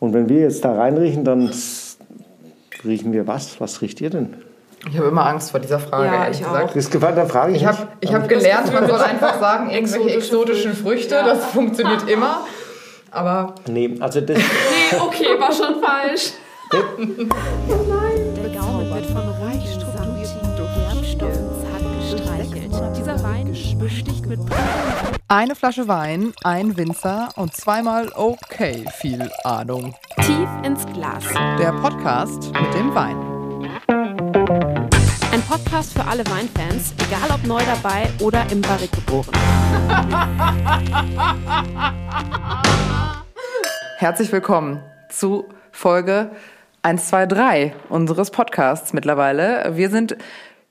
Und wenn wir jetzt da reinriechen, dann riechen wir was? Was riecht ihr denn? Ich habe immer Angst vor dieser Frage, Ja, ehrlich ich gesagt. auch. Das gefällt, dann frage ich Ich habe ich hab gelernt, man soll einfach sagen, irgendwelche Exotische exotischen Früchte, Ja. das funktioniert immer. Aber Nee, also das, Nee, okay, war schon falsch. Der Gaumen wird von reich strukturierten Gerbstoffen zart gestreichelt. Dieser Wein besticht mit eine Flasche Wein, ein Winzer und zweimal okay viel Ahnung. tief ins Glas. Der Podcast mit dem Wein. Ein Podcast für alle Weinfans, egal ob neu dabei oder im Barrik geboren. Herzlich willkommen zu Folge 123 unseres Podcasts mittlerweile. Wir sind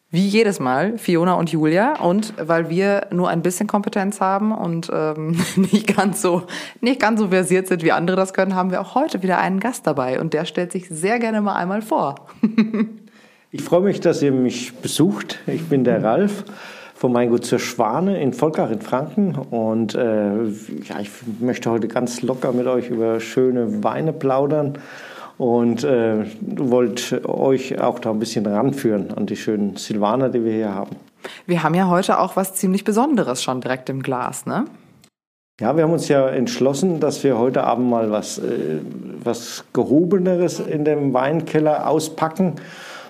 wie jedes Mal Fiona und Julia und weil wir nur ein bisschen Kompetenz haben und ähm, nicht ganz so nicht ganz so versiert sind wie andere das können, haben wir auch heute wieder einen Gast dabei und der stellt sich sehr gerne mal einmal vor. Ich freue mich, dass ihr mich besucht. Ich bin der Ralf vom Weingut zur Schwane in Volkach in Franken und äh, ja, ich möchte heute ganz locker mit euch über schöne Weine plaudern und äh, wollte euch auch da ein bisschen ranführen an die schönen Silvaner, die wir hier haben. Wir haben ja heute auch was ziemlich Besonderes schon direkt im Glas, ne? Ja, wir haben uns ja entschlossen, dass wir heute Abend mal was, äh, was Gehobeneres in dem Weinkeller auspacken.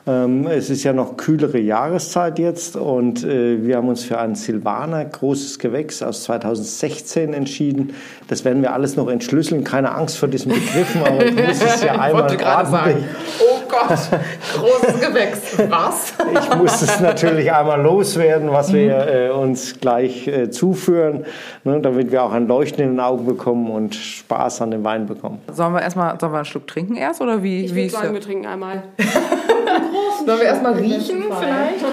Ähm, es ist ja noch kühlere Jahreszeit jetzt und äh, wir haben uns für einen Silvaner, großes Gewächs aus 2016 entschieden. Das werden wir alles noch entschlüsseln. Keine Angst vor diesen Begriffen, aber ich muss es ja Ich einmal wollte gerade sagen, oh Gott, großes Gewächs. Was? Ich muss es natürlich einmal loswerden, was wir äh, uns gleich äh, zuführen, ne, damit wir auch ein Leuchten in den Augen bekommen und Spaß an dem Wein bekommen. Sollen wir erstmal, sollen wir einen Schluck trinken erst oder wie? Ich würde sagen, wir trinken einmal. Sollen wir erstmal riechen vielleicht?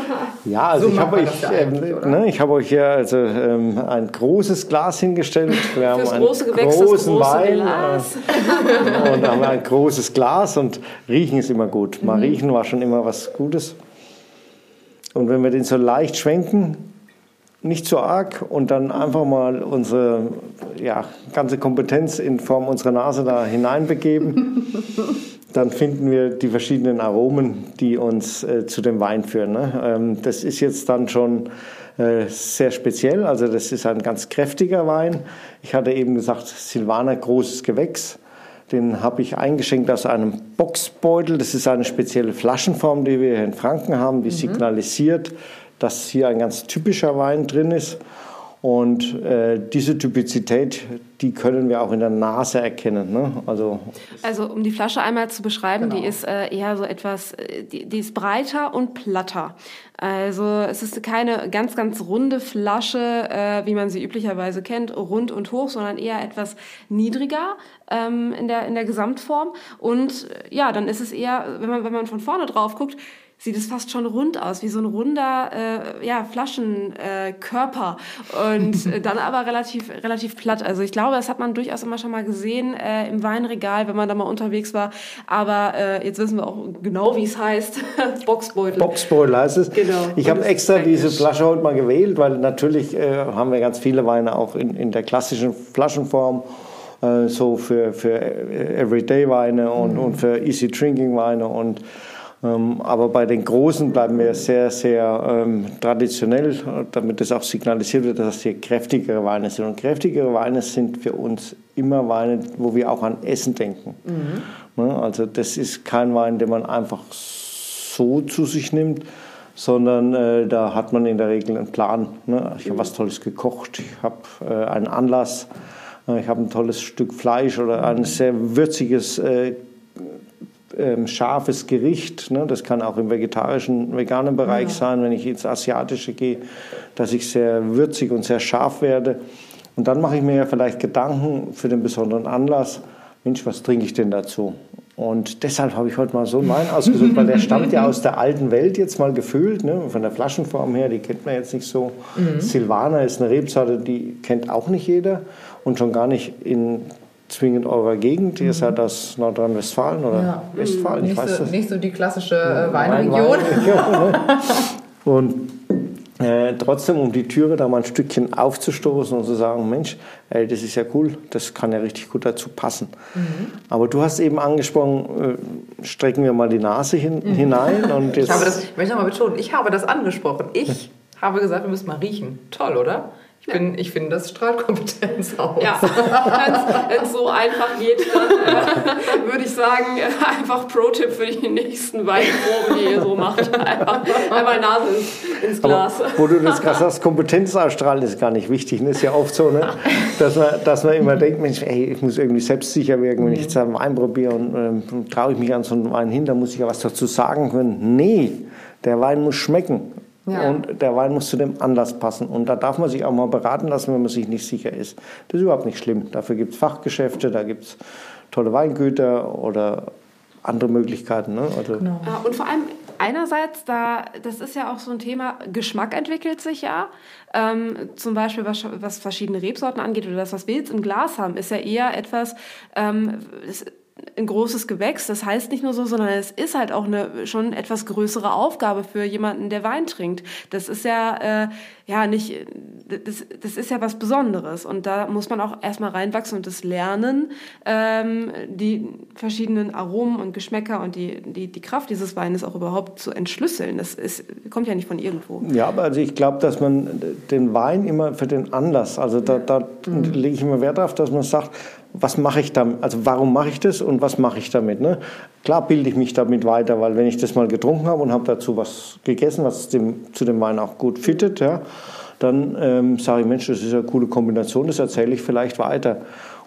Ja, also So ich habe euch, ähm, oder? ne, ich habe euch hier also ähm, ein großes Glas hingestellt. Wir haben einen große Gewächs großen große Wein Glas. Äh, und haben ein großes Glas und riechen ist immer gut. Mhm. Mal riechen war schon immer was Gutes. Und wenn wir den so leicht schwenken, nicht so arg und dann einfach mal unsere ja, ganze Kompetenz in Form unserer Nase da hineinbegeben, dann finden wir die verschiedenen Aromen, die uns äh, zu dem Wein führen. Ne? Ähm, das ist jetzt dann schon äh, sehr speziell, also das ist ein ganz kräftiger Wein. Ich hatte eben gesagt, Silvaner großes Gewächs. Den habe ich eingeschenkt aus einem Boxbeutel. Das ist eine spezielle Flaschenform, die wir hier in Franken haben, die signalisiert, dass hier ein ganz typischer Wein drin ist. Und äh, diese Typizität, die können wir auch in der Nase erkennen. Ne? Also Also um die Flasche einmal zu beschreiben, Genau. die ist äh, eher so etwas, äh, die, die ist breiter und platter. Also es ist keine ganz, ganz runde Flasche, äh, wie man sie üblicherweise kennt, rund und hoch, sondern eher etwas niedriger ähm, in, der, in der Gesamtform. Und äh, ja, dann ist es eher, wenn man, wenn man von vorne drauf guckt, sieht es fast schon rund aus, wie so ein runder äh, ja, Flaschenkörper äh, und äh, dann aber relativ, relativ platt. Also ich glaube, das hat man durchaus immer schon mal gesehen äh, im Weinregal, wenn man da mal unterwegs war. Aber äh, jetzt wissen wir auch genau, wie es heißt. Boxbeutel. Boxbeutel heißt es. Genau. Ich habe extra diese. Flasche heute mal gewählt, weil natürlich äh, haben wir ganz viele Weine auch in, in der klassischen Flaschenform. äh, So für, für äh, Everyday-Weine und, und für Easy-Drinking-Weine. Und, aber bei den Großen bleiben wir sehr, sehr ähm, traditionell, damit es auch signalisiert wird, dass hier kräftigere Weine sind. Und kräftigere Weine sind für uns immer Weine, wo wir auch an Essen denken. Ne? Also das ist kein Wein, den man einfach so zu sich nimmt, sondern äh, da hat man in der Regel einen Plan. Ne? Ich habe was Tolles gekocht, ich habe äh, einen Anlass, äh, ich habe ein tolles Stück Fleisch oder ein sehr würziges, ähm, scharfes Gericht. Ne? Das kann auch im vegetarischen, veganen Bereich sein, wenn ich ins Asiatische gehe, dass ich sehr würzig und sehr scharf werde. Und dann mache ich mir ja vielleicht Gedanken für den besonderen Anlass. Mensch, was trinke ich denn dazu? Und deshalb habe ich heute mal so einen Wein ausgesucht, weil der stammt ja aus der alten Welt jetzt mal gefühlt, ne? von der Flaschenform her, die kennt man jetzt nicht so. Silvaner ist eine Rebsorte, die kennt auch nicht jeder und schon gar nicht in zwingend eurer Gegend. Ihr seid aus Nordrhein-Westfalen oder Ja. Westfalen, ich Nicht weiß so, das nicht so die klassische äh, Wein- Weinregion. Wein- ne? Und äh, trotzdem um die Türe da mal ein Stückchen aufzustoßen und zu sagen, Mensch, ey, das ist ja cool, das kann ja richtig gut dazu passen. Mhm. Aber du hast eben angesprochen, äh, strecken wir mal die Nase hin, hinein und jetzt Ich habe das, ich möchte nochmal betonen, ich habe das angesprochen. Ich habe gesagt, wir müssen mal riechen. Toll, oder? Ich, bin, ich finde, das strahlt Kompetenz aus. Ja, wenn es so einfach geht, dann äh, würde ich sagen, äh, einfach Pro-Tipp für die nächsten Weinproben, die ihr so macht. Einfach einmal Nase ins, ins Aber Glas. wo du das gerade sagst, Kompetenz ausstrahlen ist gar nicht wichtig. Das ist ja oft so, ne? dass, man, dass man immer denkt, Mensch, ey, ich muss irgendwie selbstsicher wirken, wenn ich jetzt einen Wein probiere und ähm, traue ich mich an so einen Wein hin, dann muss ich ja was dazu sagen können. Nee, der Wein muss schmecken. Ja. Und der Wein muss zu dem Anlass passen. Und da darf man sich auch mal beraten lassen, wenn man sich nicht sicher ist. Das ist überhaupt nicht schlimm. Dafür gibt es Fachgeschäfte, da gibt es tolle Weingüter oder andere Möglichkeiten. Ne? Also, Ja, und vor allem einerseits, da, das ist ja auch so ein Thema, Geschmack entwickelt sich ja. Ähm, zum Beispiel, was, was verschiedene Rebsorten angeht oder das, was wir jetzt im Glas haben, ist ja eher etwas, ähm, das, ein großes Gewächs. Das heißt nicht nur so, sondern es ist halt auch eine schon etwas größere Aufgabe für jemanden, der Wein trinkt. Das ist ja äh, ja nicht, das, das ist ja was Besonderes und da muss man auch erstmal reinwachsen und das lernen, ähm, die verschiedenen Aromen und Geschmäcker und die, die, die Kraft dieses Weines auch überhaupt zu entschlüsseln. Das ist, kommt ja nicht von irgendwo. Ja, aber also ich glaube, dass man den Wein immer für den Anlass, also da, da lege ich immer Wert darauf, dass man sagt, was mache ich damit, also warum mache ich das und was mache ich damit. Ne? Klar bilde ich mich damit weiter, weil wenn ich das mal getrunken habe und habe dazu was gegessen, was dem, zu dem Wein auch gut fittet, ja, dann ähm, sage ich, Mensch, das ist eine coole Kombination, das erzähle ich vielleicht weiter.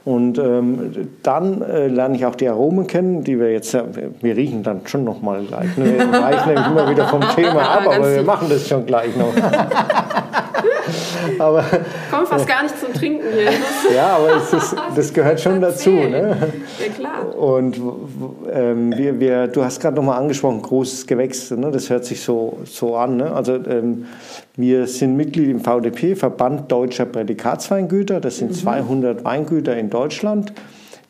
Und ähm, dann äh, lerne ich auch die Aromen kennen, die wir jetzt, äh, wir riechen dann schon noch mal gleich. Ne? Wir weichen nämlich immer wieder vom Thema ab, aber wir machen das schon gleich noch. aber Kommt fast gar nicht zum Trinken hier. Ja, aber ist, das gehört schon dazu. Ne? ja klar. Und ähm, wir, wir, du hast gerade noch mal angesprochen, großes Gewächs, ne? das hört sich so, so an. Ne? Also ähm, wir sind Mitglied im VDP, Verband Deutscher Prädikatsweingüter. Das sind 200 Weingüter in Deutschland,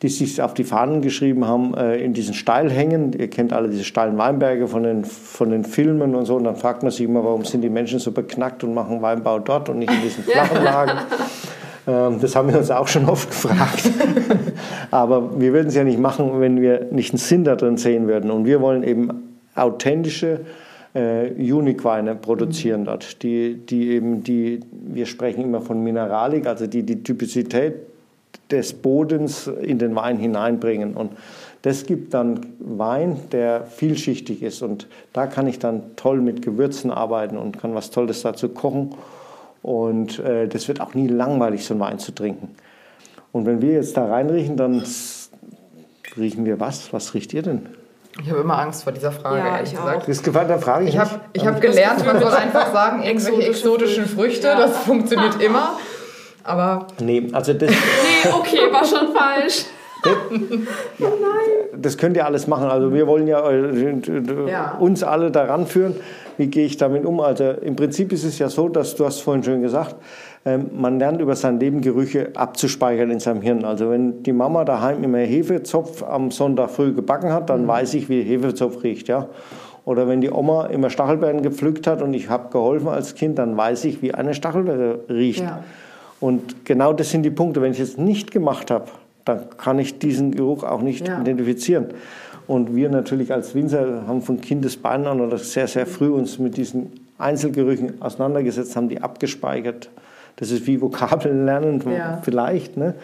die sich auf die Fahnen geschrieben haben, äh, in diesen Steilhängen. Ihr kennt alle diese steilen Weinberge von den, von den Filmen und so. Und dann fragt man sich immer, warum sind die Menschen so beknackt und machen Weinbau dort und nicht in diesen flachen Lagen. Ähm, Das haben wir uns auch schon oft gefragt. Aber wir würden es ja nicht machen, wenn wir nicht einen Sinn da drin sehen würden. Und wir wollen eben authentische äh, Unique-Weine produzieren dort, die, die eben die, wir sprechen immer von Mineralik, also die die Typizität des Bodens in den Wein hineinbringen. Und das gibt dann Wein, der vielschichtig ist. Und da kann ich dann toll mit Gewürzen arbeiten und kann was Tolles dazu kochen. Und äh, das wird auch nie langweilig, so einen Wein zu trinken. Und wenn wir jetzt da reinriechen, dann riechen wir was? Was riecht ihr denn? Ich habe immer Angst vor dieser Frage, Ja, ehrlich ich gesagt. auch. Das gefällt, dann frage ich, Ich habe hab gelernt, man soll einfach sagen, irgendwelche Exotische exotischen Früchte, Früchte. das funktioniert immer. Aber Nee, also das, Nee, okay, war schon falsch. das könnt ihr alles machen. Also wir wollen ja, äh, Ja. uns alle daran führen. Wie gehe ich damit um? Also im Prinzip ist es ja so, dass du hast vorhin schon gesagt, ähm, man lernt über sein Leben Gerüche abzuspeichern in seinem Hirn. Also wenn die Mama daheim immer Hefezopf am Sonntag früh gebacken hat, dann weiß ich, wie Hefezopf riecht. Ja? Oder wenn die Oma immer Stachelbeeren gepflückt hat und ich habe geholfen als Kind, dann weiß ich, wie eine Stachelbeere riecht. Ja. Und genau das sind die Punkte. Wenn ich es nicht gemacht habe, dann kann ich diesen Geruch auch nicht Ja. identifizieren. Und wir natürlich als Winzer haben von Kindesbeinen an oder sehr, sehr früh uns mit diesen Einzelgerüchen auseinandergesetzt, haben die abgespeichert. Das ist wie Vokabeln lernen Ja. vielleicht. Ne?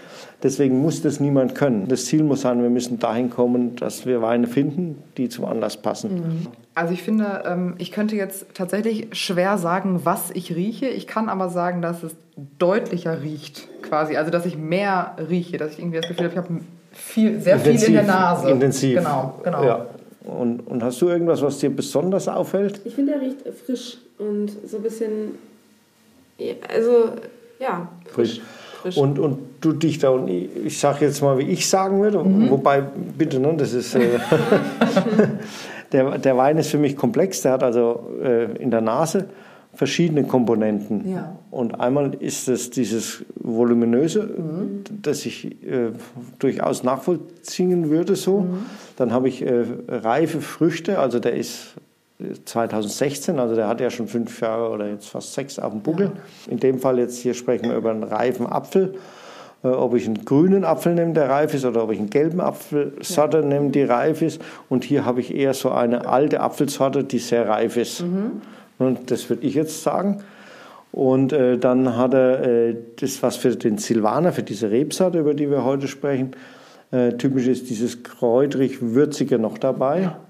Deswegen muss das niemand können. Das Ziel muss sein, wir müssen dahin kommen, dass wir Weine finden, die zum Anlass passen. Also ich finde, ähm, ich könnte jetzt tatsächlich schwer sagen, was ich rieche. Ich kann aber sagen, dass es deutlicher riecht, quasi. Also dass ich mehr rieche, dass ich irgendwie das Gefühl habe, ich habe viel, sehr viel in der Nase. Intensiv. Genau, genau. Ja. Und, und hast du irgendwas, was dir besonders auffällt? Ich finde, er riecht frisch und so ein bisschen, also ja, frisch. frisch. Und, und du Dichter, und ich, ich sage jetzt mal, wie ich sagen würde, wobei, bitte, ne, das ist, äh, der, der Wein ist für mich komplex, der hat also äh, in der Nase verschiedene Komponenten. Ja. Und einmal ist es dieses voluminöse, das ich äh, durchaus nachvollziehen würde so. Dann habe ich äh, reife Früchte, also der ist 2016, also der hat ja schon fünf Jahre oder jetzt fast sechs auf dem Buckel. In dem Fall jetzt hier sprechen wir über einen reifen Apfel. Äh, ob ich einen grünen Apfel nehme, der reif ist, oder ob ich einen gelben Apfelsorte ja. nehme, die reif ist. Und hier habe ich eher so eine alte Apfelsorte, die sehr reif ist. Mhm. Und das würde ich jetzt sagen. Und äh, dann hat er äh, das, was für den Silvaner, für diese Rebsorte, über die wir heute sprechen, äh, typisch ist dieses kräutrig-würzige noch dabei. Ja.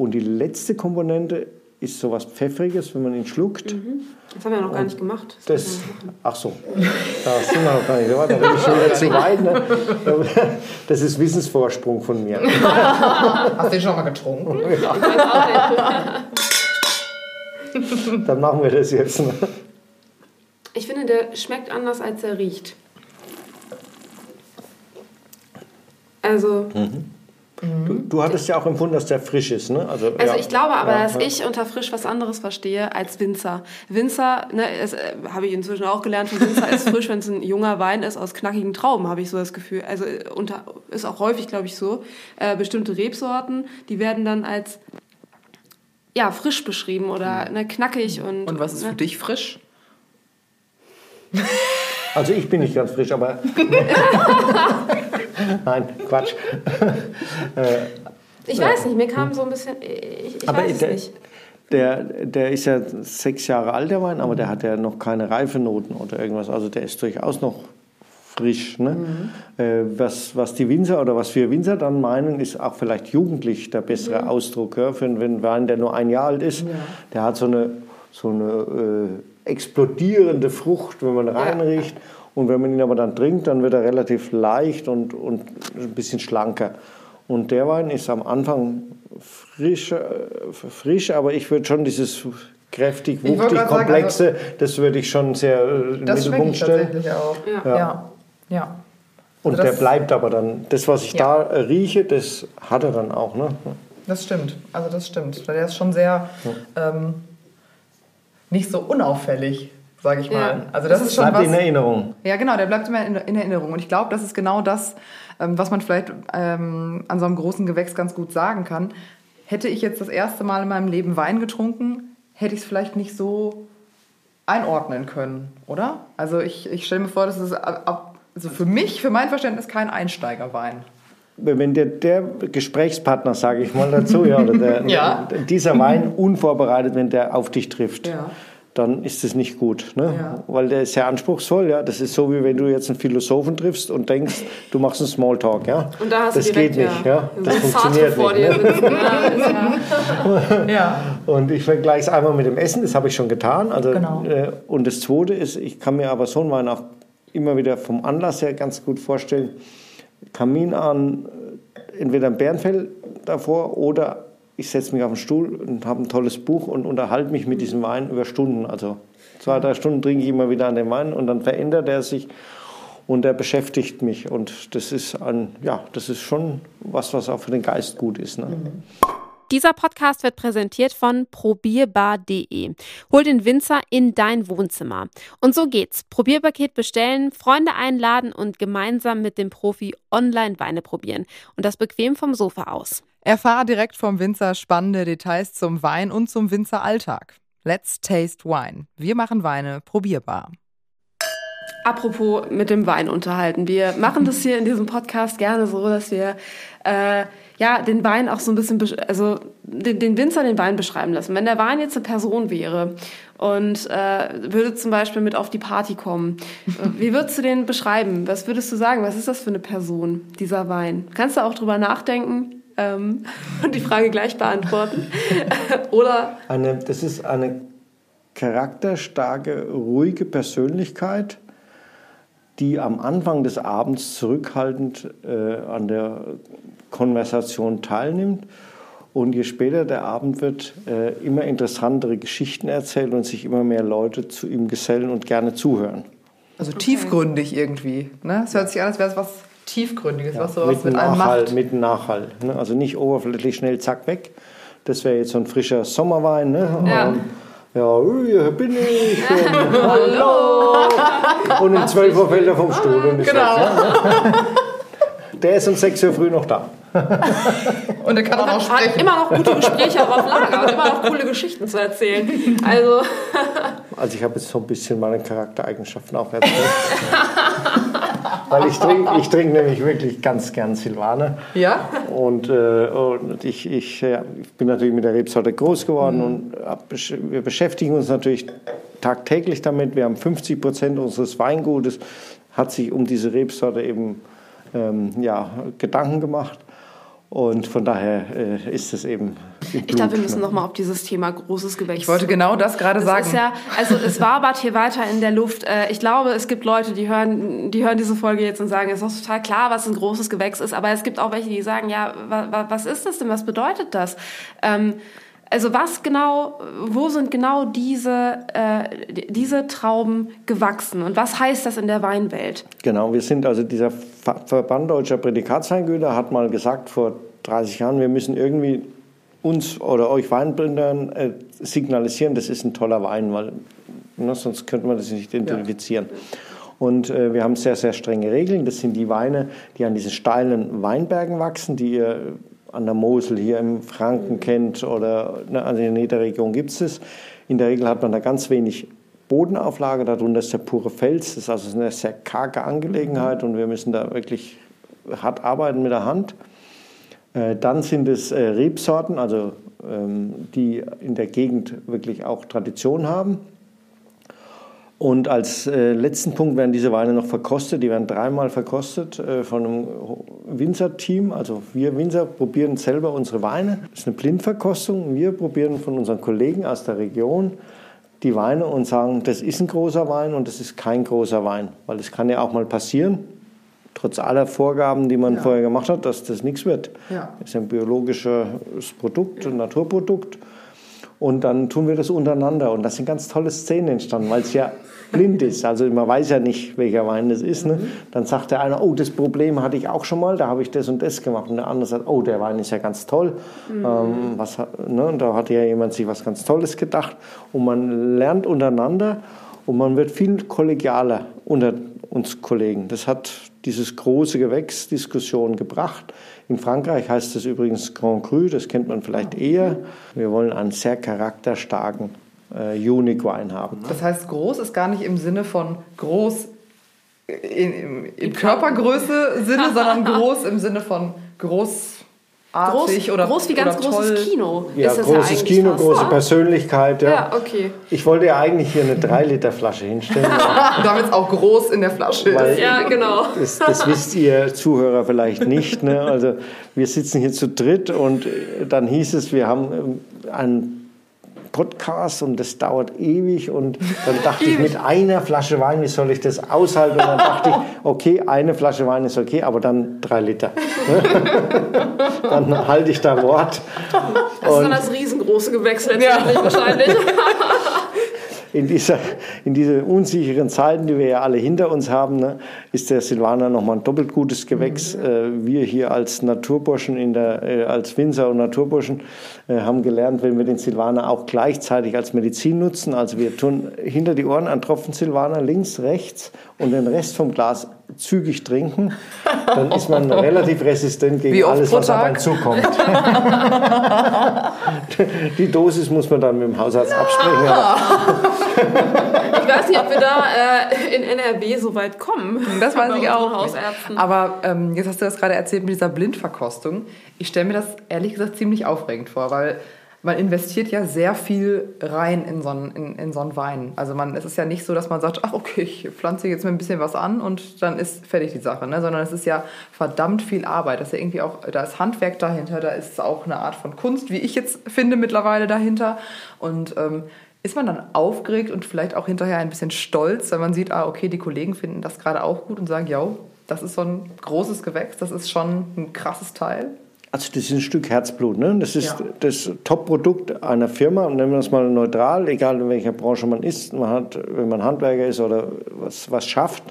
Und die letzte Komponente ist sowas Pfeffriges, wenn man ihn schluckt. Mhm. Das haben wir ja noch gar nicht gemacht. Das, das ach so, da sind wir noch gar nicht. Da bin ich schon wieder zu weit. Ne? Das ist Wissensvorsprung von mir. Hast du den schon mal getrunken? Ja. Dann machen wir das jetzt. Ne? Ich finde, der schmeckt anders, als er riecht. Also. Mhm. Du, du, hattest ja auch empfunden, dass der frisch ist, ne? Also, also ja. ich glaube aber, ja, dass ja. ich unter frisch was anderes verstehe als Winzer. Winzer, ne, äh, habe ich inzwischen auch gelernt, Winzer ist frisch, wenn es ein junger Wein ist aus knackigen Trauben, habe ich so das Gefühl. Also äh, unter, ist auch häufig, glaube ich, so. Äh, bestimmte Rebsorten, die werden dann als ja, frisch beschrieben oder hm. ne, knackig und. Und was ist ne? für dich frisch? Also ich bin nicht ganz frisch, aber. Nein, Quatsch. ich weiß nicht, mir kam so ein bisschen. Ich, ich aber weiß der, nicht. Der, der ist ja sechs Jahre alt, der Wein, aber der hat ja noch keine Reifenoten oder irgendwas. Also der ist durchaus noch frisch. Ne? Mhm. Äh, was, was die Winzer oder was wir Winzer dann meinen, ist auch vielleicht jugendlich der bessere mhm. Ausdruck. Ja? Für einen Wein, der nur ein Jahr alt ist, ja. der hat so eine, so eine äh, explodierende Frucht, wenn man reinriecht. Ja. Und wenn man ihn aber dann trinkt, dann wird er relativ leicht und, und ein bisschen schlanker. Und der Wein ist am Anfang frisch, äh, frisch aber ich würde schon dieses kräftig, wuchtig, komplexe, sagen, also, das würde ich schon sehr äh, in den Mittelpunkt stellen. Tatsächlich auch. Ja. ja. ja. Und also der bleibt aber dann, das, was ich ja. da rieche, das hat er dann auch. Ne? Das stimmt, also das stimmt. Weil der ist schon sehr ähm, nicht so unauffällig, sage ich mal. Ja. Also das, das ist schon bleibt was, in Erinnerung. Ja, genau, der bleibt immer in, in Erinnerung. Und ich glaube, das ist genau das, ähm, was man vielleicht ähm, an so einem großen Gewächs ganz gut sagen kann. Hätte ich jetzt das erste Mal in meinem Leben Wein getrunken, hätte ich es vielleicht nicht so einordnen können, oder? Also ich, ich stelle mir vor, das ist also für mich, für mein Verständnis kein Einsteigerwein wenn der, der Gesprächspartner, sage ich mal dazu, ja, oder der, ja. dieser Wein unvorbereitet, wenn der auf dich trifft, ja. Dann ist es nicht gut. Ne? Ja. Weil der ist sehr anspruchsvoll. Ja? Das ist so, wie wenn du jetzt einen Philosophen triffst und denkst, du machst einen Smalltalk. Ja? Und da hast das du direkt, geht nicht. Ja? Das funktioniert nicht. Ne? ja, und ich vergleiche es einmal mit dem Essen, das habe ich schon getan. Also, genau. äh, und das Zweite ist, ich kann mir aber so einen Wein auch immer wieder vom Anlass her ganz gut vorstellen, Kamin an, entweder ein Bärenfell davor oder ich setze mich auf den Stuhl und habe ein tolles Buch und unterhalte mich mit diesem Wein über Stunden. Also zwei, drei Stunden trinke ich immer wieder an dem Wein und dann verändert er sich und er beschäftigt mich. Und das ist, ein, ja, das ist schon was, was auch für den Geist gut ist. Ne? Mhm. Dieser Podcast wird präsentiert von probierbar.de. Hol den Winzer in dein Wohnzimmer. Und so geht's. Probierpaket bestellen, Freunde einladen und gemeinsam mit dem Profi online Weine probieren. Und das bequem vom Sofa aus. Erfahre direkt vom Winzer spannende Details zum Wein und zum Winzeralltag. Let's taste wine. Wir machen Weine probierbar. Apropos mit dem Wein unterhalten. Wir machen das hier in diesem Podcast gerne so, dass wir äh, ja, den Wein auch so ein bisschen, also den, den Winzer den Wein beschreiben lassen. Wenn der Wein jetzt eine Person wäre und äh, würde zum Beispiel mit auf die Party kommen, wie würdest du den beschreiben? Was würdest du sagen? Was ist das für eine Person, dieser Wein? Kannst du auch drüber nachdenken ähm, und die Frage gleich beantworten? Oder? Eine, das ist eine charakterstarke, ruhige Persönlichkeit, die am Anfang des Abends zurückhaltend äh, an der Konversation teilnimmt. Und je später der Abend wird, äh, immer interessantere Geschichten erzählt und sich immer mehr Leute zu ihm gesellen und gerne zuhören. Also okay. tiefgründig irgendwie. Ne? Es hört sich an, als wäre es was Tiefgründiges, ja, was sowas mit, mit einem Nachhall, macht. Mit Nachhall. Ne? Also nicht oberflächlich schnell zack weg. Das wäre jetzt so ein frischer Sommerwein. Ne? Ja. Und, ja, hier bin ich. Und, hallo. Und um 12 Uhr fällt er vom Stuhl und ist genau. weg. Ne? Der ist um 6 Uhr früh noch da. Und er kann auch noch Hat sprechen. immer noch gute Gespräche auf Lager und immer noch coole Geschichten zu erzählen. Also, Also ich habe jetzt so ein bisschen meine Charaktereigenschaften auch erzählt. Weil ich trinke ich trink nämlich wirklich ganz gern Silvaner. Ja? Und, äh, und ich, ich, ja, ich bin natürlich mit der Rebsorte groß geworden und hab, besch- wir beschäftigen uns natürlich tagtäglich damit. Wir haben 50 Prozent unseres Weingutes hat sich um diese Rebsorte eben ähm, ja, Gedanken gemacht. Und von daher äh, ist es eben. ich glaube, wir müssen ne? noch mal auf dieses Thema großes Gewächs. Ich wollte genau das gerade sagen. ist ja, also es wabert hier weiter in der Luft. Äh, Ich glaube, es gibt Leute, die hören, die hören diese Folge jetzt und sagen, es ist doch total klar, was ein großes Gewächs ist. Aber es gibt auch welche, die sagen, ja, wa, wa, was ist das denn? Was bedeutet das? Ähm, also was genau, wo sind genau diese, äh, die- diese Trauben gewachsen und was heißt das in der Weinwelt? Genau, wir sind also dieser Ver- Verband deutscher Prädikatsweingüter hat mal gesagt vor 30 Jahren, wir müssen irgendwie uns oder euch Weinbrindern äh, signalisieren, das ist ein toller Wein, weil ne, sonst könnte man das nicht identifizieren. Und äh, wir haben sehr, sehr strenge Regeln. Das sind die Weine, die an diesen steilen Weinbergen wachsen, die ihr an der Mosel hier im Franken kennt oder ne, also in jeder Region gibt es das. In der Regel hat man da ganz wenig Bodenauflage, darunter ist der pure Fels. Das ist also eine sehr karge Angelegenheit und wir müssen da wirklich hart arbeiten mit der Hand. Äh, Dann sind es äh, Rebsorten, also ähm, die in der Gegend wirklich auch Tradition haben. Und als äh, letzten Punkt werden diese Weine noch verkostet. Die werden dreimal verkostet äh, von einem Winzer-Team. Also wir Winzer probieren selber unsere Weine. Das ist eine Blindverkostung. Wir probieren von unseren Kollegen aus der Region die Weine und sagen, das ist ein großer Wein und das ist kein großer Wein. Weil es kann ja auch mal passieren, trotz aller Vorgaben, die man vorher gemacht hat, dass das nichts wird. Ja. Das ist ein biologisches Produkt, ein Naturprodukt. Und dann tun wir das untereinander. Und da sind ganz tolle Szenen entstanden, weil es ja blind ist. Also man weiß ja nicht, welcher Wein das ist. Ne? Dann sagt der eine, oh, das Problem hatte ich auch schon mal, da habe ich das und das gemacht. Und der andere sagt, oh, der Wein ist ja ganz toll. Ähm, was, ne? Und da hat ja jemand sich was ganz Tolles gedacht. Und man lernt untereinander und man wird viel kollegialer unter uns Kollegen. Das hat dieses große Gewächs Diskussion gebracht. In Frankreich heißt es übrigens Grand Cru, das kennt man vielleicht eher. Wir wollen einen sehr charakterstarken äh, Unique Wein haben. Das heißt, groß ist gar nicht im Sinne von groß in, in, in Körpergröße Sinne, sondern groß im Sinne von großartig Groß, oder groß wie ganz oder großes toll. Kino. Ja, großes eigentlich Kino, fast, große? Persönlichkeit. Ja. Ja, okay. Ich wollte ja eigentlich hier eine 3-Liter-Flasche hinstellen. Damit es auch groß in der Flasche ist. Ja, genau. Das, das wisst ihr Zuhörer vielleicht nicht. Ne? Also wir sitzen hier zu dritt und dann hieß es, wir haben ähm, einen Podcast und das dauert ewig und dann dachte ich, mit einer Flasche Wein, wie soll ich das aushalten? Und dann dachte ich, okay, eine Flasche Wein ist okay, aber dann drei Liter. Dann halte ich da Wort. Das ist dann das riesengroße Gewächs letztendlich wahrscheinlich. In, dieser, in diese unsicheren Zeiten, die wir ja alle hinter uns haben, ne, ist der Silvaner nochmal ein doppelt gutes Gewächs. Äh, wir hier als Naturburschen, in der, äh, als Winzer und Naturburschen äh, haben gelernt, wenn wir den Silvaner auch gleichzeitig als Medizin nutzen. Also wir tun hinter die Ohren einen Tropfen Silvaner links, rechts und den Rest vom Glas zügig trinken. Dann ist man relativ resistent gegen alles, was auf einen zukommt. die Dosis muss man dann mit dem Hausarzt absprechen. Ich weiß nicht, ob wir da äh, in NRW so weit kommen. Das weiß ich auch. Aber ähm, jetzt hast du das gerade erzählt mit dieser Blindverkostung. Ich stelle mir das ehrlich gesagt ziemlich aufregend vor, weil man investiert ja sehr viel rein in so einen, in, in so einen Wein. Also man, es ist ja nicht so, dass man sagt, ach okay, ich pflanze jetzt mir ein bisschen was an und dann ist fertig die Sache, ne? sondern es ist ja verdammt viel Arbeit. Das ist ja irgendwie auch, da ist Handwerk dahinter, da ist auch eine Art von Kunst, wie ich jetzt finde mittlerweile dahinter. Und ähm, ist man dann aufgeregt und vielleicht auch hinterher ein bisschen stolz, wenn man sieht, ah, okay, die Kollegen finden das gerade auch gut und sagen, ja, das ist so ein großes Gewächs, das ist schon ein krasses Teil. Also das ist ein Stück Herzblut. Ne? Das ist Ja. das Top-Produkt einer Firma. Und nennen wir das mal neutral, egal in welcher Branche man ist. Man hat, wenn man Handwerker ist oder was, was schafft,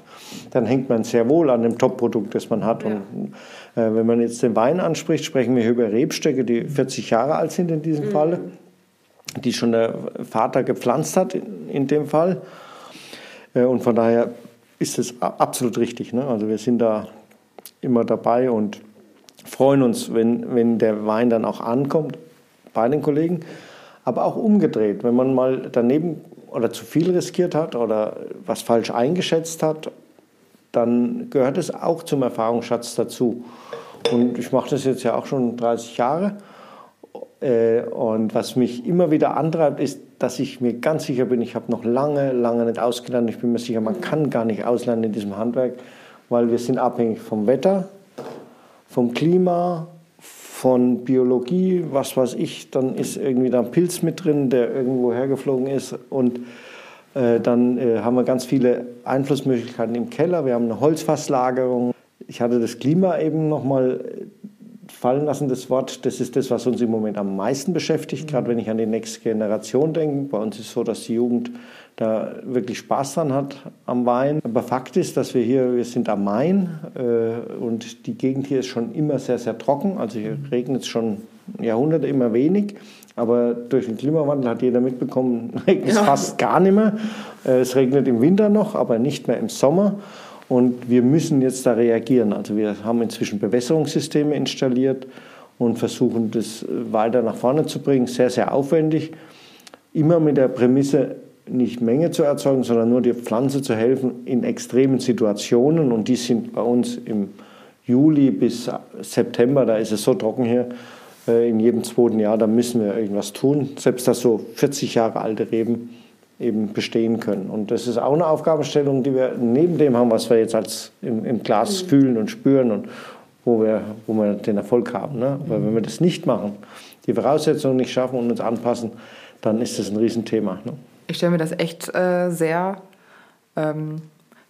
dann hängt man sehr wohl an dem Top-Produkt, das man hat. Und äh, wenn man jetzt den Wein anspricht, sprechen wir hier über Rebstöcke, die 40 Jahre alt sind in diesem Falle, die schon der Vater gepflanzt hat in, dem Fall. Äh, und von daher ist es absolut richtig. Ne? Also wir sind da immer dabei und freuen uns, wenn, wenn der Wein dann auch ankommt bei den Kollegen. Aber auch umgedreht, wenn man mal daneben oder zu viel riskiert hat oder was falsch eingeschätzt hat, dann gehört es auch zum Erfahrungsschatz dazu. Und ich mache das jetzt ja auch schon 30 Jahre. Äh, und was mich immer wieder antreibt, ist, dass ich mir ganz sicher bin, ich habe noch lange, lange nicht ausgelernt. Ich bin mir sicher, man kann gar nicht auslernen in diesem Handwerk, weil wir sind abhängig vom Wetter, vom Klima, von Biologie, was weiß ich. Dann ist irgendwie da ein Pilz mit drin, der irgendwo hergeflogen ist. Und äh, dann äh, haben wir ganz viele Einflussmöglichkeiten im Keller. Wir haben eine Holzfasslagerung. Ich hatte das Klima eben nochmal fallen lassen, das Wort. Das ist das, was uns im Moment am meisten beschäftigt, gerade wenn ich an die nächste Generation denke. Bei uns ist es so, dass die Jugend da wirklich Spaß dran hat am Wein. Aber Fakt ist, dass wir hier, wir sind am Main äh, und die Gegend hier ist schon immer sehr, sehr trocken. Also hier regnet es schon Jahrhunderte immer wenig. Aber durch den Klimawandel hat jeder mitbekommen, regnet es ja. fast gar nicht mehr. Äh, es regnet im Winter noch, aber nicht mehr im Sommer. Und wir müssen jetzt da reagieren. Also wir haben inzwischen Bewässerungssysteme installiert und versuchen das weiter nach vorne zu bringen. Sehr, sehr aufwendig. Immer mit der Prämisse, nicht Menge zu erzeugen, sondern nur die Pflanze zu helfen in extremen Situationen. Und die sind bei uns im Juli bis September, da ist es so trocken hier, äh, in jedem zweiten Jahr, da müssen wir irgendwas tun. Selbst dass so 40 Jahre alte Reben eben bestehen können. Und das ist auch eine Aufgabenstellung, die wir neben dem haben, was wir jetzt als im, im Glas mhm. fühlen und spüren und wo wir, wo wir den Erfolg haben. Ne? Aber mhm. wenn wir das nicht machen, die Voraussetzungen nicht schaffen und uns anpassen, dann ist das ein Riesenthema. Ne? Ich stelle mir das echt äh, sehr, ähm,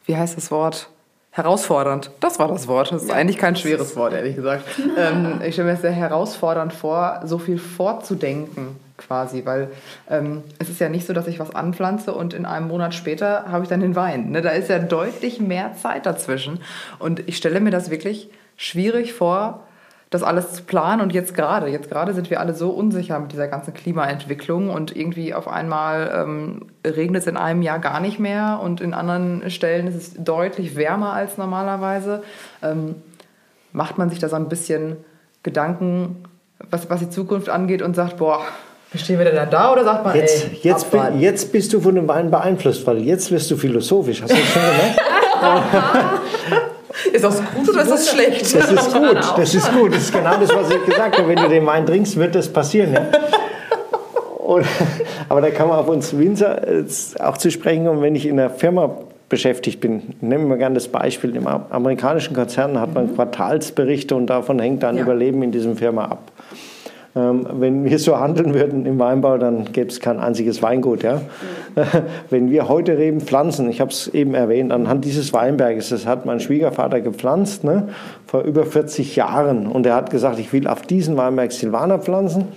wie heißt das Wort? Herausfordernd. Das war das Wort. Das ist ja. eigentlich kein schweres Wort, ehrlich gesagt. ähm, ich stelle mir das sehr herausfordernd vor, so viel vorzudenken quasi, weil ähm, es ist ja nicht so, dass ich was anpflanze und in einem Monat später habe ich dann den Wein. Ne? Da ist ja deutlich mehr Zeit dazwischen. Und ich stelle mir das wirklich schwierig vor, das alles zu planen. Und jetzt gerade, jetzt gerade sind wir alle so unsicher mit dieser ganzen Klimaentwicklung und irgendwie auf einmal ähm, regnet es in einem Jahr gar nicht mehr und in anderen Stellen ist es deutlich wärmer als normalerweise. Ähm, macht man sich da so ein bisschen Gedanken, was, was die Zukunft angeht und sagt, boah, Stehen wir denn dann da oder sagt man, jetzt, ey, jetzt, bin, jetzt bist du von dem Wein beeinflusst, weil jetzt wirst du philosophisch. Hast du das schon gemerkt? ist das gut oder ist das schlecht? Das ist gut, das ist gut. Das ist genau das, was ich gesagt habe. Wenn du den Wein trinkst, wird das passieren. Ja? Und, aber da kann man auf uns Winzer auch zu sprechen kommen, wenn ich in einer Firma beschäftigt bin. Nehmen wir gerne das Beispiel. Im amerikanischen Konzern hat man Quartalsberichte und davon hängt dann ja. Überleben in diesem Firma ab. Ähm, wenn wir so handeln würden im Weinbau, dann gäbe es kein einziges Weingut. Ja? Mhm. Wenn wir heute Reben pflanzen, ich habe es eben erwähnt, anhand dieses Weinberges, das hat mein Schwiegervater gepflanzt ne, vor über 40 Jahren. Und er hat gesagt, ich will auf diesen Weinberg Silvaner pflanzen.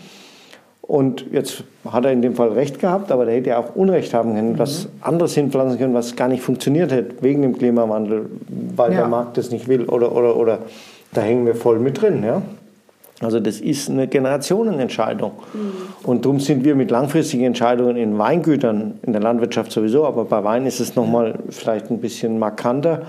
Und jetzt hat er in dem Fall recht gehabt, aber der hätte ja auch Unrecht haben können, mhm. was anderes hinpflanzen können, was gar nicht funktioniert hätte, wegen dem Klimawandel, weil ja. der Markt das nicht will oder, oder, oder da hängen wir voll mit drin. Ja? Also das ist eine Generationenentscheidung. Und darum sind wir mit langfristigen Entscheidungen in Weingütern, in der Landwirtschaft sowieso, aber bei Wein ist es nochmal vielleicht ein bisschen markanter,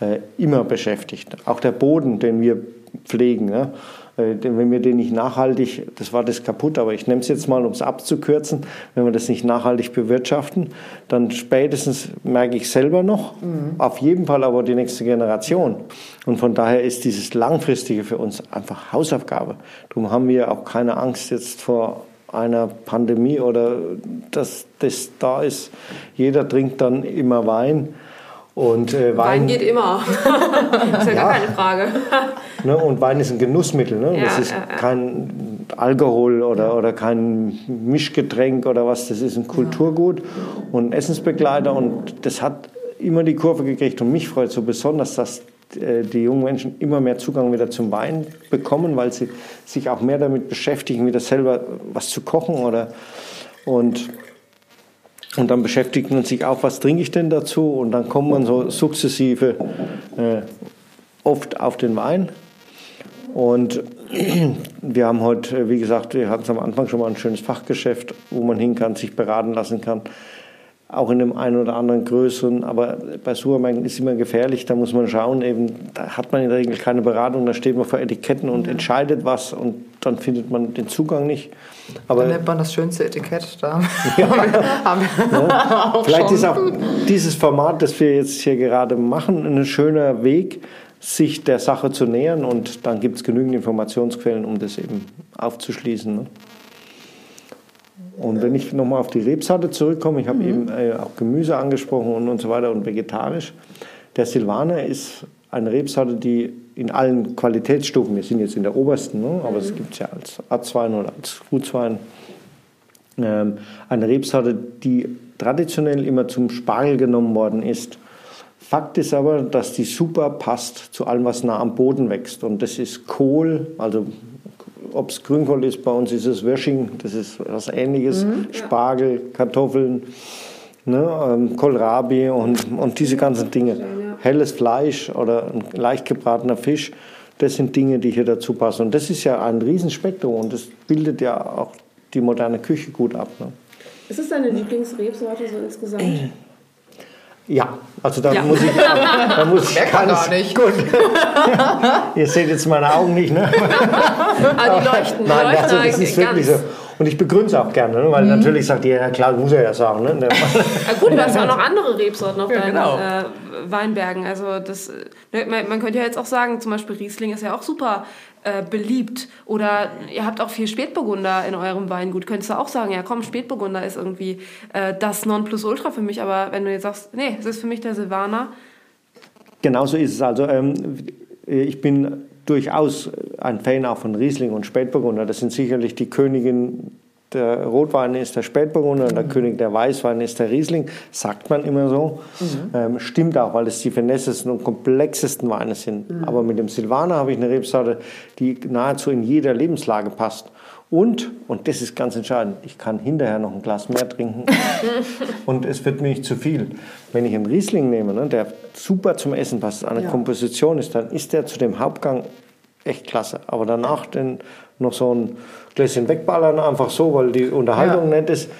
äh, immer beschäftigt. Auch der Boden, den wir pflegen. Ne? Äh, wenn wir den nicht nachhaltig, das war das kaputt, aber ich nehme es jetzt mal, um es abzukürzen, wenn wir das nicht nachhaltig bewirtschaften, dann spätestens merke ich selber noch, mhm. auf jeden Fall aber die nächste Generation. Und von daher ist dieses Langfristige für uns einfach Hausaufgabe. Darum haben wir auch keine Angst jetzt vor einer Pandemie oder dass das da ist. Jeder trinkt dann immer Wein. Und, äh, Wein, Wein, geht immer. das ist ja, ja gar keine Frage. ne, und Wein ist ein Genussmittel. Ne? Ja, das ist ja, kein Alkohol oder, oder kein Mischgetränk oder was. Das ist ein Kulturgut und ein Essensbegleiter. Und das hat immer die Kurve gekriegt. Und mich freut so besonders, dass äh, die jungen Menschen immer mehr Zugang wieder zum Wein bekommen, weil sie sich auch mehr damit beschäftigen, wieder selber was zu kochen oder und und dann beschäftigt man sich auch, was trinke ich denn dazu? Und dann kommt man so sukzessive äh, oft auf den Wein. Und wir haben heute, wie gesagt, wir hatten es am Anfang schon mal ein schönes Fachgeschäft, wo man hin kann, sich beraten lassen kann. Auch in dem einen oder anderen größeren, aber bei Supermärkten ist es immer gefährlich, da muss man schauen, eben, da hat man in der Regel keine Beratung, da steht man vor Etiketten und entscheidet was und dann findet man den Zugang nicht. Aber Dann nennt man das schönste Etikett da. Ja. haben wir auch Vielleicht schon. ist auch dieses Format, das wir jetzt hier gerade machen, ein schöner Weg, sich der Sache zu nähern und dann gibt es genügend Informationsquellen, um das eben aufzuschließen. Ne? Und wenn ich nochmal auf die Rebsorte zurückkomme, ich habe eben äh, auch Gemüse angesprochen und, und so weiter und vegetarisch. Der Silvaner ist eine Rebsorte, die in allen Qualitätsstufen, wir sind jetzt in der obersten, ne? aber es gibt es ja als Arzwein oder als Gutswein, ähm, eine Rebsorte, die traditionell immer zum Spargel genommen worden ist. Fakt ist aber, dass die super passt zu allem, was nah am Boden wächst. Und das ist Kohl, also ob es Grünkohl ist, bei uns ist es Wösching, das ist was ähnliches, Spargel, Kartoffeln, ne, ähm, Kohlrabi und, und diese ganzen Dinge. Helles Fleisch oder ein leicht gebratener Fisch, das sind Dinge, die hier dazu passen. Und das ist ja ein Riesenspektrum und das bildet ja auch die moderne Küche gut ab. Ne? Ist es deine Lieblingsrebsorte so insgesamt? Ja, also da Ja. muss ich, da muss ich ganz- gar nicht. Gut. Ihr seht jetzt meine Augen nicht, ne? Ah, die leuchten. Nein, leuchten also das ist wirklich so. Und ich begründe es auch gerne, ne? weil Mhm. natürlich sagt ihr, ja klar, muss er ja sagen. Ne? Ah, gut, du hast ja auch noch andere Rebsorten auf Ja, deinen genau. äh, Weinbergen. Also das, äh, man, man könnte ja jetzt auch sagen, zum Beispiel Riesling ist ja auch super äh, beliebt. Oder ihr habt auch viel Spätburgunder in eurem Weingut. Könntest du auch sagen, ja komm, Spätburgunder ist irgendwie äh, das Nonplusultra für mich. Aber wenn du jetzt sagst, nee, es ist für mich der Silvaner. Genauso ist es. Also ähm, ich bin durchaus ein Fan auch von Riesling und Spätburgunder. Das sind sicherlich die Königin der Rotweine ist der Spätburgunder und der König der Weißweine ist der Riesling, sagt man immer so. Ähm, stimmt auch, weil es die finessesten und komplexesten Weine sind. Aber mit dem Silvaner habe ich eine Rebsorte, die nahezu in jeder Lebenslage passt. Und, und das ist ganz entscheidend, ich kann hinterher noch ein Glas mehr trinken und es wird mir nicht zu viel. Wenn ich einen Riesling nehme, ne, der super zum Essen passt, eine Komposition ist, dann ist der zu dem Hauptgang echt klasse. Aber danach dann noch so ein Gläschen wegballern, einfach so, weil die Unterhaltung nett ist,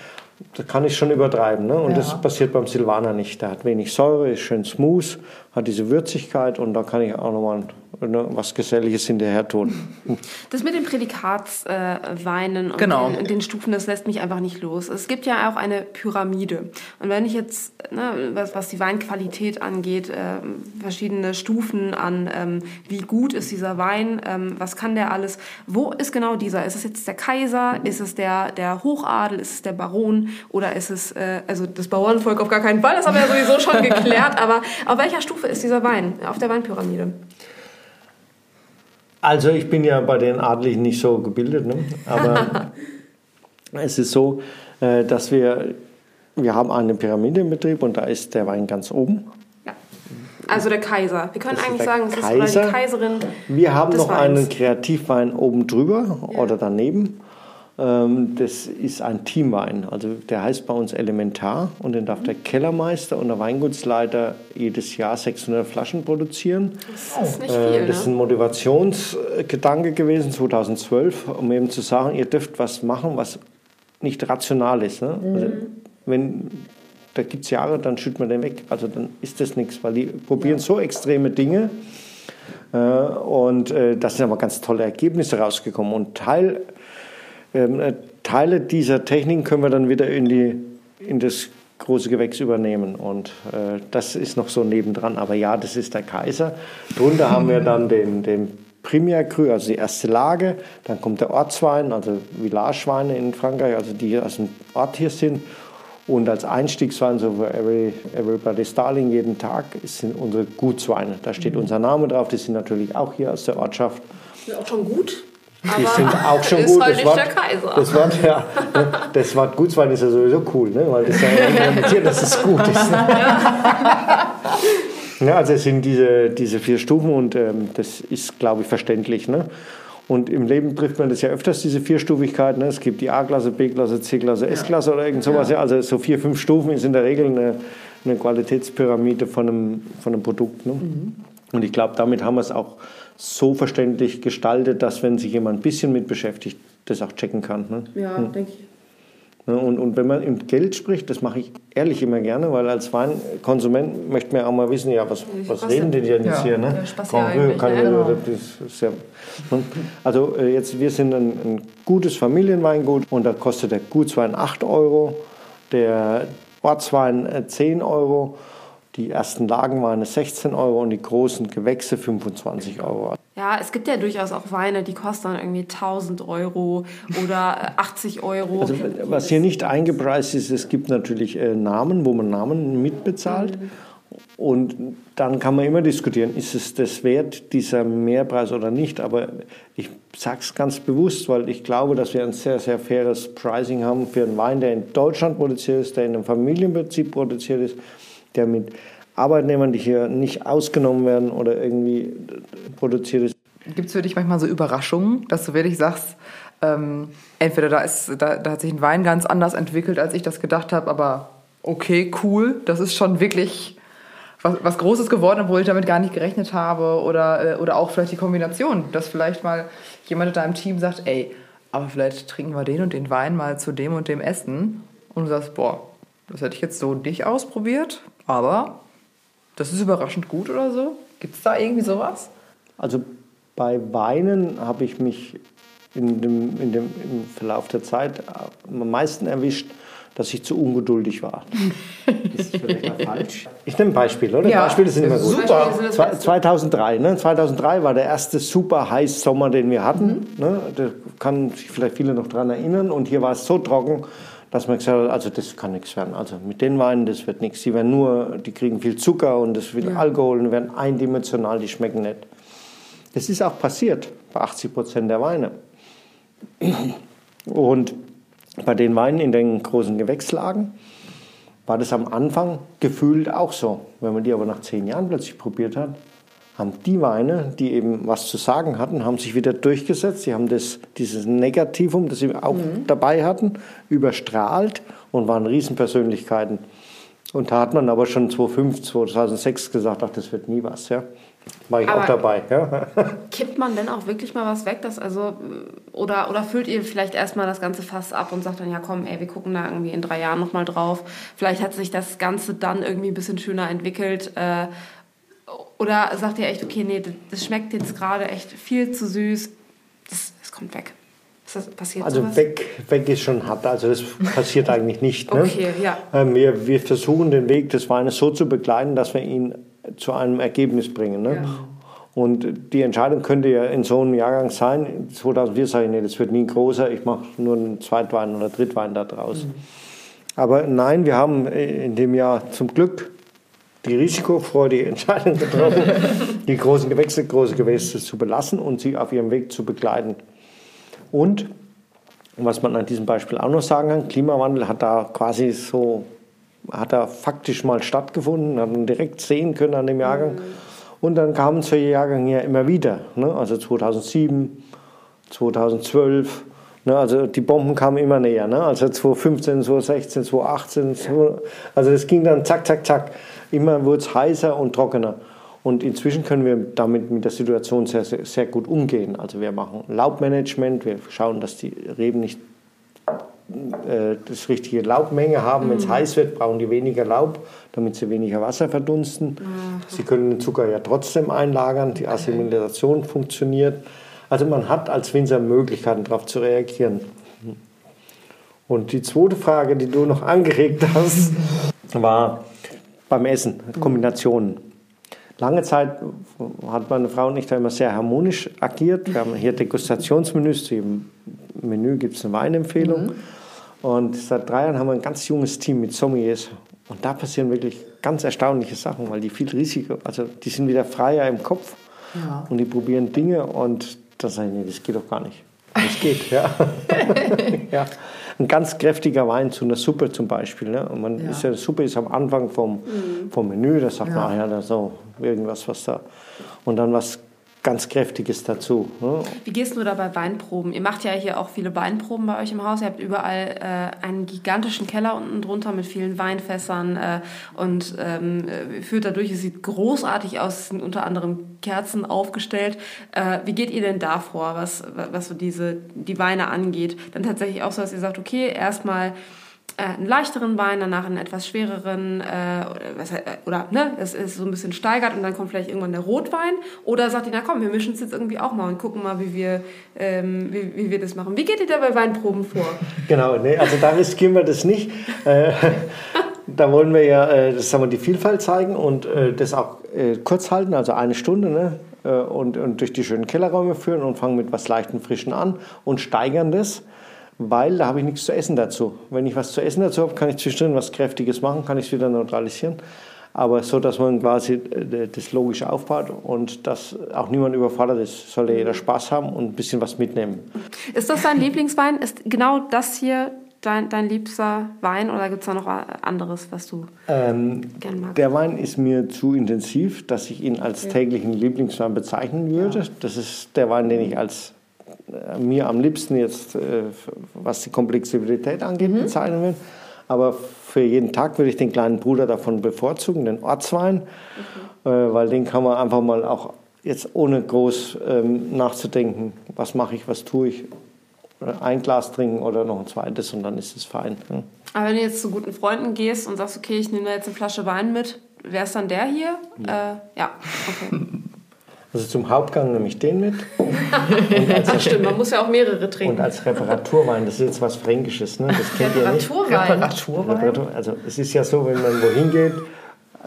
das kann ich schon übertreiben. Ne? Und das passiert beim Silvaner nicht. Der hat wenig Säure, ist schön smooth, hat diese Würzigkeit und da kann ich auch nochmal was Geselliges hinterher tun. Das mit den Prädikatsweinen äh, Weinen und Genau. den, den Stufen, das lässt mich einfach nicht los. Es gibt ja auch eine Pyramide. Und wenn ich jetzt, ne, was, was die Weinqualität angeht, ähm, verschiedene Stufen an, ähm, wie gut ist dieser Wein, ähm, was kann der alles, wo ist genau dieser? Ist es jetzt der Kaiser? Ist es der, der Hochadel? Ist es der Baron? Oder ist es, äh, also das Bauernvolk auf gar keinen Fall, das haben wir ja sowieso schon geklärt, aber auf welcher Stufe ist dieser Wein auf der Weinpyramide? Also ich bin ja bei den Adligen nicht so gebildet, ne? aber es ist so, äh, dass wir, wir haben eine Pyramide im Betrieb und da ist der Wein ganz oben. Ja. Also der Kaiser. Wir können Das eigentlich sagen, es ist oder die Kaiserin. Wir haben noch Weins. einen Kreativwein oben drüber oder daneben. Ähm, Das ist ein Teamwein. Also der heißt bei uns Elementar und den darf der Kellermeister und der Weingutsleiter jedes Jahr 600 Flaschen produzieren. Das ist nicht Äh, viel, Das ist ne? ein Motivationsgedanke gewesen 2012, um eben zu sagen, ihr dürft was machen, was nicht rational ist. Ne? Also, wenn da gibt es Jahre, dann schüttet man den weg. Also dann ist das nichts, weil die probieren so extreme Dinge. Äh, und äh, da sind aber ganz tolle Ergebnisse rausgekommen. Und Teil, Teile dieser Techniken können wir dann wieder in, die, in das große Gewächs übernehmen. Und äh, das ist noch so nebendran. Aber ja, das ist der Kaiser. Drunter haben wir dann den, den Premier Cru, also die erste Lage. Dann kommt der Ortswein, also Villageweine in Frankreich, also die hier aus dem Ort hier sind. Und als Einstiegswein, so für every, Everybody's Darling jeden Tag, sind unsere Gutsweine. Da steht unser Name drauf. Die sind natürlich auch hier aus der Ortschaft. Ist auch schon gut. Die sind auch schon ist gut. halt das nicht Wort, der Kaiser. Das Wort, ja, ne, das Wort Gutswein ist ja sowieso cool, ne? weil das ja impliziert, dass es gut ist. Ne? Ja, also es sind diese, diese vier Stufen und ähm, das ist, glaube ich, verständlich. Ne? Und im Leben trifft man das ja öfters, diese Vierstufigkeit. Ne? Es gibt die A-Klasse, B-Klasse, C-Klasse, S-Klasse oder irgend sowas. Ja. Also so vier, fünf Stufen ist in der Regel eine, eine Qualitätspyramide von einem, von einem Produkt. Ne? Und ich glaube, damit haben wir es auch so verständlich gestaltet, dass wenn sich jemand ein bisschen mit beschäftigt, das auch checken kann. Ne? Ja, denke ich. Ne, Und, und wenn man im Geld spricht, das mache ich ehrlich immer gerne, weil als Weinkonsument möchte man auch mal wissen, ja, was, was was reden die denn jetzt Ja, hier? Ne? Spaß ja eigentlich, kann ne? Genau. das ist ja, ne? also äh, jetzt, wir sind ein, ein gutes Familienweingut und da kostet der Gutswein 8 Euro, der Ortswein äh, 10 Euro, die ersten Lagenweine 16 Euro und die großen Gewächse 25 Euro. Ja, es gibt ja durchaus auch Weine, die kosten dann irgendwie 1000 Euro oder äh, 80 Euro. Also was hier nicht eingepreist ist, es gibt natürlich äh, Namen, wo man Namen mitbezahlt. Und dann kann man immer diskutieren, ist es das wert, dieser Mehrpreis oder nicht. Aber ich sage es ganz bewusst, weil ich glaube, dass wir ein sehr, sehr faires Pricing haben für einen Wein, der in Deutschland produziert ist, der in einem Familienprinzip produziert ist, der mit Arbeitnehmern, die hier nicht ausgenommen werden oder irgendwie produziert ist. Gibt es für dich manchmal so Überraschungen, dass du wirklich sagst, ähm, entweder da, ist, da, da hat sich ein Wein ganz anders entwickelt, als ich das gedacht habe, aber okay, cool, das ist schon wirklich was, was Großes geworden, obwohl ich damit gar nicht gerechnet habe. Oder, äh, oder auch vielleicht die Kombination, dass vielleicht mal jemand in deinem Team sagt, ey, aber vielleicht trinken wir den und den Wein mal zu dem und dem Essen. Und du sagst, boah, das hätte ich jetzt so nicht ausprobiert, aber das ist überraschend gut oder so. Gibt es da irgendwie sowas? Also bei Weinen habe ich mich in dem, in dem, im Verlauf der Zeit am meisten erwischt, dass ich zu ungeduldig war. ist vielleicht mal falsch. Ich nehme ein Beispiel, oder? Ja, Beispiele sind immer gut. super. Beispiele sind das Zwei- Beste. 2003, ne? 2003 war der erste super heiß Sommer, den wir hatten. Ne? Da kann sich vielleicht viele noch dran erinnern. Und hier war es so trocken, dass man gesagt hat, also das kann nichts werden. Also mit den Weinen, das wird nichts. Die werden nur, die kriegen viel Zucker und das wird Alkohol und werden eindimensional, die schmecken nicht. Das ist auch passiert bei 80 Prozent der Weine. Und bei den Weinen in den großen Gewächslagen war das am Anfang gefühlt auch so. Wenn man die aber nach zehn Jahren plötzlich probiert hat, haben die Weine, die eben was zu sagen hatten, haben sich wieder durchgesetzt. Sie haben das, dieses Negativum, das sie auch dabei hatten, überstrahlt und waren Riesenpersönlichkeiten. Und da hat man aber schon 2005, 2006 gesagt, ach, das wird nie was. Ja. War ich auch Aber- dabei. Ja. Kippt man denn auch wirklich mal was weg? Das also, oder, oder füllt ihr vielleicht erstmal das ganze Fass ab und sagt dann, ja komm, ey, wir gucken da irgendwie in drei Jahren nochmal drauf. Vielleicht hat sich das Ganze dann irgendwie ein bisschen schöner entwickelt. Äh, oder sagt ihr echt, okay, nee, das- schmeckt jetzt gerade echt viel zu süß. Das, das kommt weg. Das passiert Also sowas? weg, weg ist schon hart. Also das passiert eigentlich nicht. Ne? Okay, ja. Ähm, Wir, wir versuchen den Weg des Weines so zu begleiten, dass wir ihn zu einem Ergebnis bringen. Ne? Ja. Und die Entscheidung könnte ja in so einem Jahrgang sein. 2004 sage ich, nee, das wird nie großer. Ich mache nur einen Zweitwein oder Drittwein da draus. Mhm. Aber nein, wir haben in dem Jahr zum Glück die risikofreudige Entscheidung getroffen, die großen Gewächse, große Gewächse zu belassen und sie auf ihrem Weg zu begleiten. Und was man an diesem Beispiel auch noch sagen kann, Klimawandel hat da quasi so, hat da faktisch mal stattgefunden, hat man direkt sehen können an dem Jahrgang. Und dann kamen solche Jahrgänge ja immer wieder, ne? also 2007, 2012, ne? also die Bomben kamen immer näher, ne? also 2015, 2016, 2018, so, also das ging dann zack, zack, zack, immer wurde es heißer und trockener. Und inzwischen können wir damit mit der Situation sehr, sehr, sehr gut umgehen. Also wir machen Laubmanagement, wir schauen, dass die Reben nicht äh, das richtige Laubmenge haben. Wenn es heiß wird, brauchen die weniger Laub, damit sie weniger Wasser verdunsten. Sie können den Zucker ja trotzdem einlagern, die Assimilation funktioniert. Also man hat als Winzer Möglichkeiten, darauf zu reagieren. Und die zweite Frage, die du noch angeregt hast, war beim Essen, Kombinationen. Lange Zeit hat meine Frau und ich da immer sehr harmonisch agiert. Wir haben hier Degustationsmenüs, zu jedem Menü gibt es eine Weinempfehlung. Und seit drei Jahren haben wir ein ganz junges Team mit Sommeliers. Und da passieren wirklich ganz erstaunliche Sachen, weil die viel Risiko, also die sind wieder freier im Kopf und die probieren Dinge und da sage ich, nee, das geht doch gar nicht. Das geht, ja. ja. Ein ganz kräftiger Wein zu einer Suppe zum Beispiel. Ne? Und man ist ja, Suppe ist am Anfang vom, vom Menü, da sagt man, ach ja, da so irgendwas, was da. Und dann was ganz Kräftiges dazu. Ne? Wie gehst du da bei Weinproben? Ihr macht ja hier auch viele Weinproben bei euch im Haus. Ihr habt überall äh, einen gigantischen Keller unten drunter mit vielen Weinfässern äh, und ähm, äh, führt dadurch. Es sieht großartig aus. Sind unter anderem Kerzen aufgestellt. Äh, wie geht ihr denn da vor, was, was so diese, die Weine angeht? Dann tatsächlich auch so, dass ihr sagt, okay, erstmal äh, einen leichteren Wein, danach einen etwas schwereren, äh, was, äh, oder ne, es ist so ein bisschen steigert und dann kommt vielleicht irgendwann der Rotwein. Oder sagt ihr, na komm, wir mischen es jetzt irgendwie auch mal und gucken mal, wie wir, ähm, wie, wie wir das machen. Wie geht ihr da bei Weinproben vor? Genau, nee, also da riskieren wir das nicht. Äh, da wollen wir ja, äh, das sagen wir, die Vielfalt zeigen und das auch kurz halten, also eine Stunde, ne? Und, und durch die schönen Kellerräume führen und fangen mit was leichten Frischen an und steigern das weil da habe ich nichts zu essen dazu. Wenn ich was zu essen dazu habe, kann ich zwischendrin was Kräftiges machen, kann ich es wieder neutralisieren. Aber so, dass man quasi äh, das logisch aufbaut und dass auch niemand überfordert ist, soll jeder Spaß haben und ein bisschen was mitnehmen. Ist das dein Lieblingswein? Ist genau das hier dein, dein liebster Wein oder gibt es da noch anderes, was du Ähm, gern magst? der Wein ist mir zu intensiv, dass ich ihn als täglichen Lieblingswein bezeichnen würde. Das ist der Wein, den ich als mir am liebsten jetzt, äh, was die Komplexität angeht, bezeichnen will. Aber für jeden Tag würde ich den kleinen Bruder davon bevorzugen, den Ortswein, äh, weil den kann man einfach mal auch jetzt ohne groß ähm, nachzudenken, was mache ich, was tue ich, äh, ein Glas trinken oder noch ein zweites und dann ist es fein. Aber wenn du jetzt zu guten Freunden gehst und sagst, okay, ich nehme da jetzt eine Flasche Wein mit, wäre es dann der hier? Ja, äh, ja. okay. Also zum Hauptgang nehme ich den mit. Ach stimmt, man muss ja auch mehrere Und trinken. als Reparaturwein, das ist jetzt was Fränkisches, ne? das kennt ihr nicht. Reparaturwein. Reparatur, also es ist ja so, wenn man wohin geht,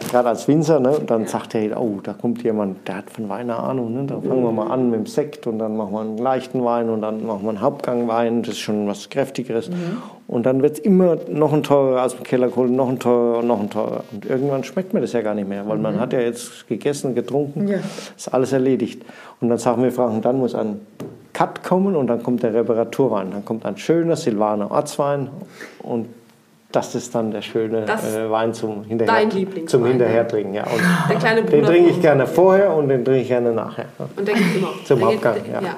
gerade als Winzer, ne, und dann sagt er, oh, da kommt jemand, der hat von Wein eine Ahnung. Ne? Da fangen wir mal an mit dem Sekt und dann machen wir einen leichten Wein und dann machen wir einen Hauptgangwein, das ist schon was Kräftigeres. Und dann wird es immer noch ein teurer aus dem Keller geholt, noch ein teurer, noch ein teurer. Und irgendwann schmeckt mir das ja gar nicht mehr, weil man hat ja jetzt gegessen, getrunken, ist alles erledigt. Und dann sagen wir Franken, dann muss ein Cut kommen und dann kommt der Reparaturwein. Dann kommt ein schöner Silvaner Ortswein und das ist dann der schöne äh, Wein zum Hinterher dein Lieblingswein, zum Hinterhertrinken. Ja. Und Der kleine den Bruder. trinke ich gerne vorher und den trinke ich gerne nachher. Und der geht immer. Zum Hauptgang, ja. ja.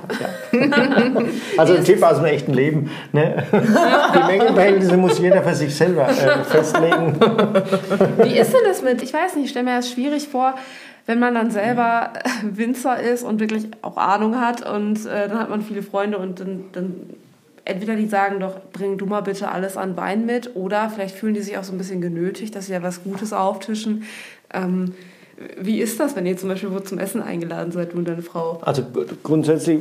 Also ein Tipp aus dem echten Leben. Ne? Die Mengenverhältnisse muss jeder für sich selber äh, festlegen. Wie ist denn das mit, ich weiß nicht, ich stelle mir das schwierig vor, wenn man dann selber äh, Winzer ist und wirklich auch Ahnung hat und äh, dann hat man viele Freunde und dann, dann entweder die sagen doch, bring du mal bitte alles an Wein mit oder vielleicht fühlen die sich auch so ein bisschen genötigt, dass sie ja was Gutes auftischen. Ähm, wie ist das, wenn ihr zum Beispiel wo zum Essen eingeladen seid, du und deine Frau? Also grundsätzlich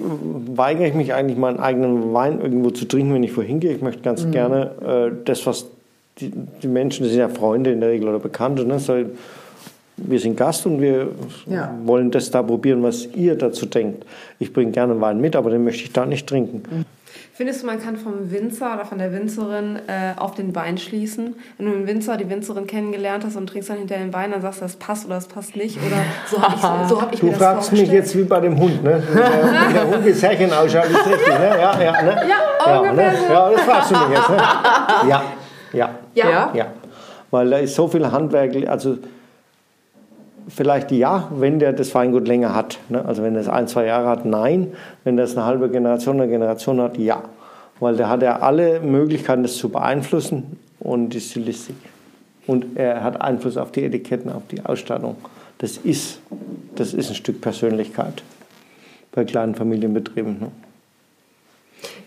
weigere ich mich eigentlich, meinen eigenen Wein irgendwo zu trinken, wenn ich wohin gehe. Ich möchte ganz gerne äh, das, was die, die Menschen, das sind ja Freunde in der Regel oder Bekannte, ne, soll, wir sind Gast und wir Ja. wollen das da probieren, was ihr dazu denkt. Ich bringe gerne Wein mit, aber den möchte ich da nicht trinken. Findest du, man kann vom Winzer oder von der Winzerin äh, auf den Wein schließen? Wenn du den Winzer, die Winzerin kennengelernt hast und trinkst dann hinterher den Wein, dann sagst du, das passt oder das passt nicht. Oder so habe ich, so hab ich Du mir das fragst mich vorgestellt. jetzt wie bei dem Hund, ne? Wenn der Hund das Härchen ausschaut, ist richtig, ne? Ja, ja, ne? Ja, ja, ne? so. ja, das fragst du mich jetzt, ne? Ja, ja, Ja. ja. Weil da ist so viel Handwerk, also vielleicht ja, wenn der das Weingut länger hat. Ne? Also wenn er es ein, zwei Jahre hat, nein. Wenn das eine halbe Generation, eine Generation hat, ja. Weil der hat ja alle Möglichkeiten, das zu beeinflussen und die Stilistik. Und er hat Einfluss auf die Etiketten, auf die Ausstattung. Das ist, das ist ein Stück Persönlichkeit bei kleinen Familienbetrieben. Ne?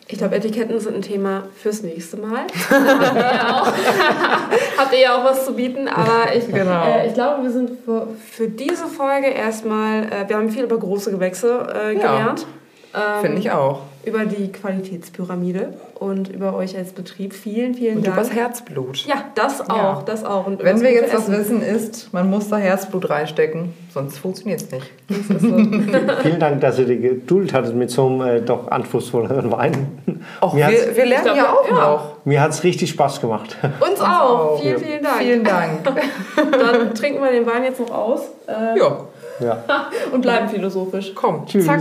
Ich glaube, Etiketten sind ein Thema fürs nächste Mal. Habt ihr ja auch, ja was zu bieten, aber ich, Genau. äh, ich glaube, wir sind für, für diese Folge erstmal, äh, wir haben viel über große Gewächse äh, Ja. gelernt. Ähm, Finde ich auch. Über die Qualitätspyramide und über euch als Betrieb. Vielen, vielen Und Dank. übers Herzblut. Ja, das auch, Ja. das auch. Und Wenn wir jetzt was wissen, ist, man muss da Herzblut reinstecken, sonst funktioniert es nicht. Das so. Vielen Dank, dass ihr die Geduld hattet mit so einem äh, doch anspruchsvolleren Wein. Och, wir, wir lernen glaub, ja auch ja. noch. mir hat es richtig Spaß gemacht. Uns auch. auch. Vielen, vielen Dank. Vielen Dank. Dann trinken wir den Wein jetzt noch aus äh, ja, Ja. und bleiben philosophisch. komm, Tschüss. zack.